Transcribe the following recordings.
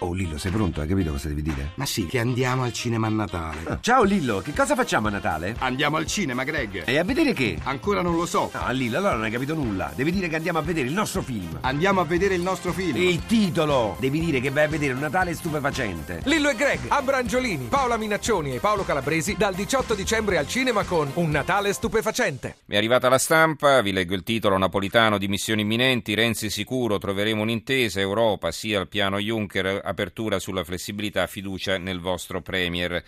Oh Lillo, sei pronto? Hai capito cosa devi dire? Ma sì, che andiamo al cinema a Natale. Ah, ciao Lillo, che cosa facciamo a Natale? Andiamo al cinema, Greg. E a vedere che? Ancora non lo so. No, Lillo, allora non hai capito nulla. Devi dire che andiamo a vedere il nostro film. Andiamo a vedere il nostro film. Il titolo! Devi dire che vai a vedere un Natale stupefacente. Lillo e Greg, Abrangiolini, Paola Minaccioni e Paolo Calabresi dal 18 dicembre al cinema con Un Natale stupefacente. Mi è arrivata la stampa, vi leggo il titolo napolitano di missioni imminenti, Renzi sicuro, troveremo un'intesa, Europa, sia il piano Juncker, apertura sulla flessibilità, fiducia nel vostro Premier.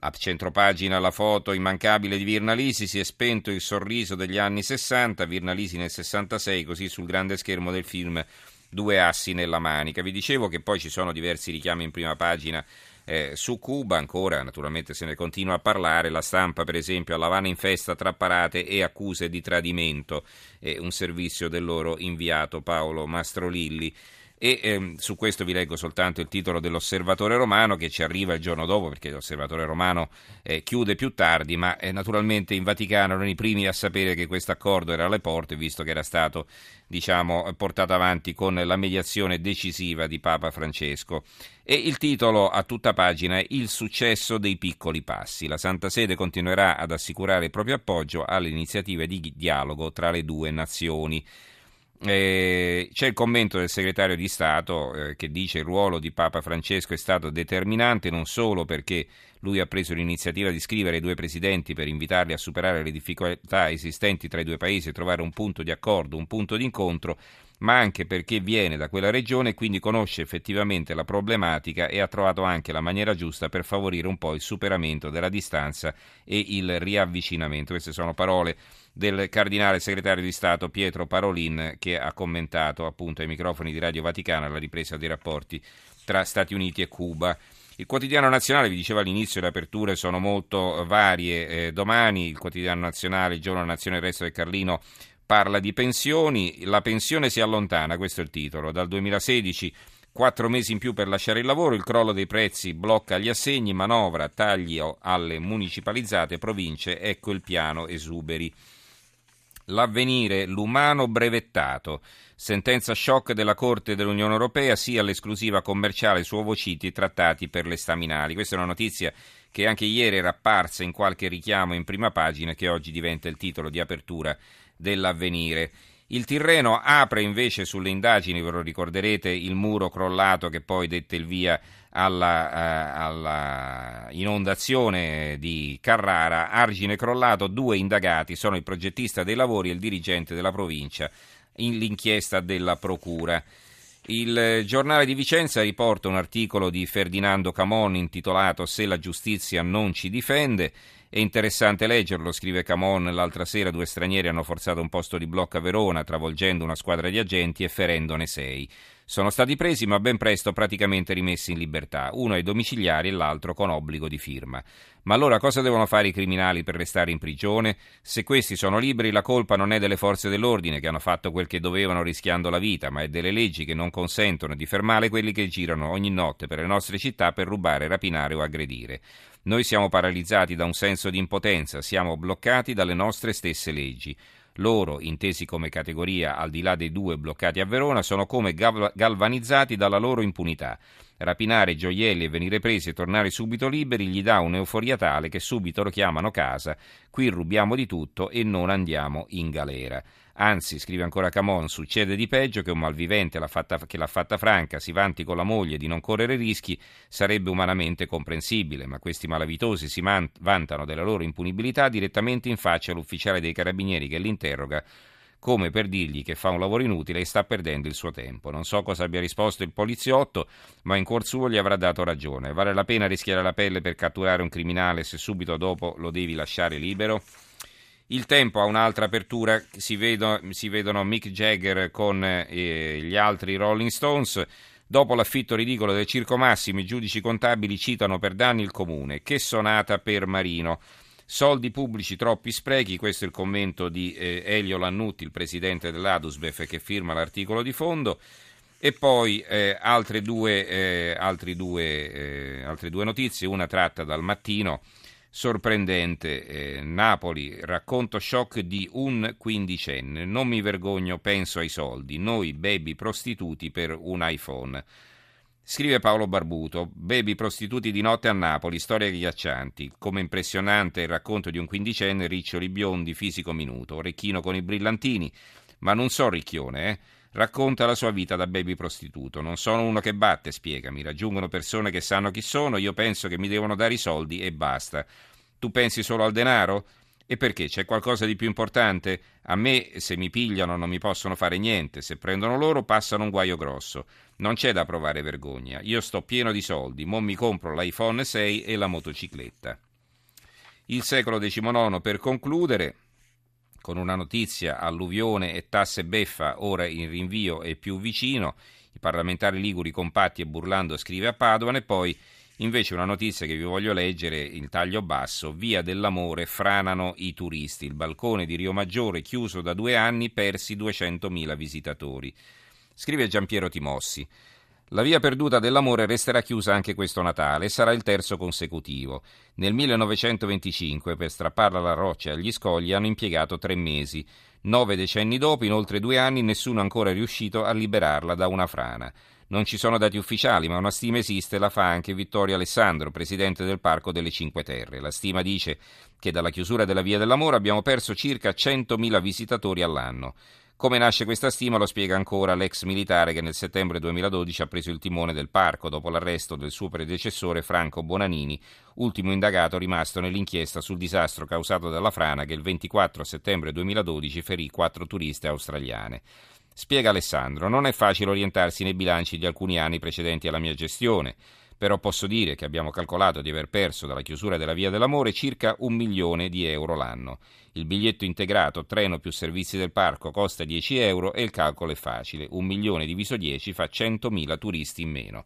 A centropagina la foto immancabile di Virnalisi, si è spento il sorriso degli anni 60, Virnalisi nel 66, così sul grande schermo del film Due assi nella manica. Vi dicevo che poi ci sono diversi richiami in prima pagina eh, su Cuba, ancora naturalmente se ne continua a parlare, la stampa per esempio a Lavana in festa tra parate e accuse di tradimento, eh, un servizio del loro inviato Paolo Mastrolilli. E ehm, su questo vi leggo soltanto il titolo dell'Osservatore Romano che ci arriva il giorno dopo perché l'Osservatore Romano eh, chiude più tardi, ma eh, naturalmente in Vaticano erano i primi a sapere che questo accordo era alle porte visto che era stato diciamo, portato avanti con la mediazione decisiva di Papa Francesco. E il titolo a tutta pagina è Il successo dei piccoli passi. La Santa Sede continuerà ad assicurare il proprio appoggio alle iniziative di dialogo tra le due nazioni. Eh, c'è il commento del segretario di Stato eh, che dice che il ruolo di Papa Francesco è stato determinante non solo perché lui ha preso l'iniziativa di scrivere ai due presidenti per invitarli a superare le difficoltà esistenti tra i due paesi e trovare un punto di accordo, un punto di incontro, ma anche perché viene da quella regione e quindi conosce effettivamente la problematica e ha trovato anche la maniera giusta per favorire un po' il superamento della distanza e il riavvicinamento. Queste sono parole del cardinale segretario di Stato Pietro Parolin che ha commentato appunto ai microfoni di Radio Vaticana la ripresa dei rapporti tra Stati Uniti e Cuba. Il quotidiano nazionale, vi dicevo all'inizio, le aperture sono molto varie. Eh, domani il quotidiano nazionale, il giorno Nazione, il resto del Carlino parla di pensioni, la pensione si allontana, questo è il titolo, dal 2016 quattro mesi in più per lasciare il lavoro, il crollo dei prezzi blocca gli assegni, manovra, taglio alle municipalizzate province, ecco il piano esuberi. L'avvenire, l'umano brevettato. Sentenza shock della Corte dell'Unione Europea sia all'esclusiva commerciale su ovociti trattati per le staminali. Questa è una notizia che anche ieri era apparsa in qualche richiamo in prima pagina che oggi diventa il titolo di apertura dell'avvenire. Il Tirreno apre invece sulle indagini, ve lo ricorderete, il muro crollato che poi dette il via alla, uh, alla, inondazione di Carrara. Argine crollato, due indagati sono il progettista dei lavori e il dirigente della provincia in l'inchiesta della Procura. Il giornale di Vicenza riporta un articolo di Ferdinando Camon intitolato Se la giustizia non ci difende. È interessante leggerlo, scrive Camon. L'altra sera due stranieri hanno forzato un posto di blocco a Verona, travolgendo una squadra di agenti e ferendone sei. Sono stati presi ma ben presto praticamente rimessi in libertà, uno ai domiciliari e l'altro con obbligo di firma. Ma allora cosa devono fare i criminali per restare in prigione? Se questi sono liberi la colpa non è delle forze dell'ordine che hanno fatto quel che dovevano rischiando la vita, ma è delle leggi che non consentono di fermare quelli che girano ogni notte per le nostre città per rubare, rapinare o aggredire. Noi siamo paralizzati da un senso di impotenza, siamo bloccati dalle nostre stesse leggi. Loro, intesi come categoria al di là dei due bloccati a Verona, sono come galvanizzati dalla loro impunità. Rapinare gioielli e venire presi e tornare subito liberi gli dà un'euforia tale che subito lo chiamano casa. Qui rubiamo di tutto e non andiamo in galera. Anzi, scrive ancora Camon, succede di peggio che un malvivente l'ha fatta, che l'ha fatta franca si vanti con la moglie di non correre rischi, sarebbe umanamente comprensibile, ma questi malavitosi si man- vantano della loro impunibilità direttamente in faccia all'ufficiale dei carabinieri che li interroga come per dirgli che fa un lavoro inutile e sta perdendo il suo tempo. Non so cosa abbia risposto il poliziotto, ma in cuor suo gli avrà dato ragione. Vale la pena rischiare la pelle per catturare un criminale se subito dopo lo devi lasciare libero? Il tempo ha un'altra apertura, si, vedo, si vedono Mick Jagger con eh, gli altri Rolling Stones. Dopo l'affitto ridicolo del Circo Massimo, i giudici contabili citano per danni il comune. Che sonata per Marino. Soldi pubblici, troppi sprechi, questo è il commento di eh, Elio Lannutti, il presidente dell'Adusbef, che firma l'articolo di fondo. E poi eh, altre, due, eh, due, eh, altre due notizie, una tratta dal mattino sorprendente. Eh, Napoli, racconto shock di un quindicenne. Non mi vergogno, penso ai soldi. Noi baby prostituti per un iPhone. Scrive Paolo Barbuto, Baby prostituti di notte a Napoli, storie agghiaccianti. Come impressionante il racconto di un quindicenne, riccioli biondi, fisico minuto, orecchino con i brillantini, ma non so ricchione, eh. Racconta la sua vita da baby prostituto. Non sono uno che batte, spiegami. Raggiungono persone che sanno chi sono, io penso che mi devono dare i soldi e basta. Tu pensi solo al denaro? E perché? C'è qualcosa di più importante? A me, se mi pigliano, non mi possono fare niente. Se prendono loro, passano un guaio grosso. Non c'è da provare vergogna. Io sto pieno di soldi. Mo mi compro l'iPhone 6 e la motocicletta. Il secolo XIX, per concludere, con una notizia, alluvione e tasse beffa, ora in rinvio e più vicino. I parlamentari liguri compatti e burlando scrive a Padovan e poi Invece una notizia che vi voglio leggere, il taglio basso, via dell'amore, franano i turisti. Il balcone di Rio Maggiore chiuso da due anni, persi 200.000 visitatori. Scrive Giampiero Timossi. La via perduta dell'amore resterà chiusa anche questo Natale e sarà il terzo consecutivo. Nel 1925 per strapparla alla roccia e agli scogli hanno impiegato tre mesi. Nove decenni dopo, in oltre due anni, nessuno è ancora riuscito a liberarla da una frana. Non ci sono dati ufficiali, ma una stima esiste, la fa anche Vittorio Alessandro, presidente del Parco delle Cinque Terre. La stima dice che dalla chiusura della Via dell'Amore abbiamo perso circa 100.000 visitatori all'anno. Come nasce questa stima lo spiega ancora l'ex militare che nel settembre 2012 ha preso il timone del parco dopo l'arresto del suo predecessore Franco Bonanini, ultimo indagato rimasto nell'inchiesta sul disastro causato dalla frana che il 24 settembre 2012 ferì quattro turiste australiane. Spiega Alessandro, non è facile orientarsi nei bilanci di alcuni anni precedenti alla mia gestione, però posso dire che abbiamo calcolato di aver perso dalla chiusura della Via dell'Amore circa un milione di euro l'anno. Il biglietto integrato treno più servizi del parco costa 10 euro e il calcolo è facile. Un milione diviso 10 fa 100.000 turisti in meno.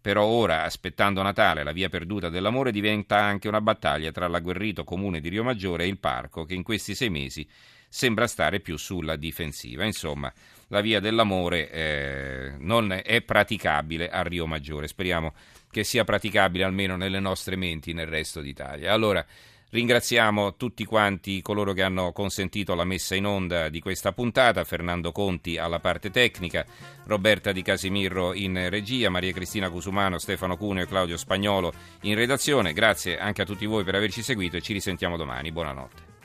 Però ora, aspettando Natale, la via perduta dell'amore diventa anche una battaglia tra l'agguerrito comune di Rio Maggiore e il parco, che in questi sei mesi sembra stare più sulla difensiva. Insomma, la via dell'amore eh, non è praticabile a Rio Maggiore. Speriamo che sia praticabile almeno nelle nostre menti nel resto d'Italia. Allora, ringraziamo tutti quanti coloro che hanno consentito la messa in onda di questa puntata, Fernando Conti alla parte tecnica, Roberta Di Casimirro in regia, Maria Cristina Cusumano, Stefano Cuneo e Claudio Spagnolo in redazione. Grazie anche a tutti voi per averci seguito e ci risentiamo domani. Buonanotte.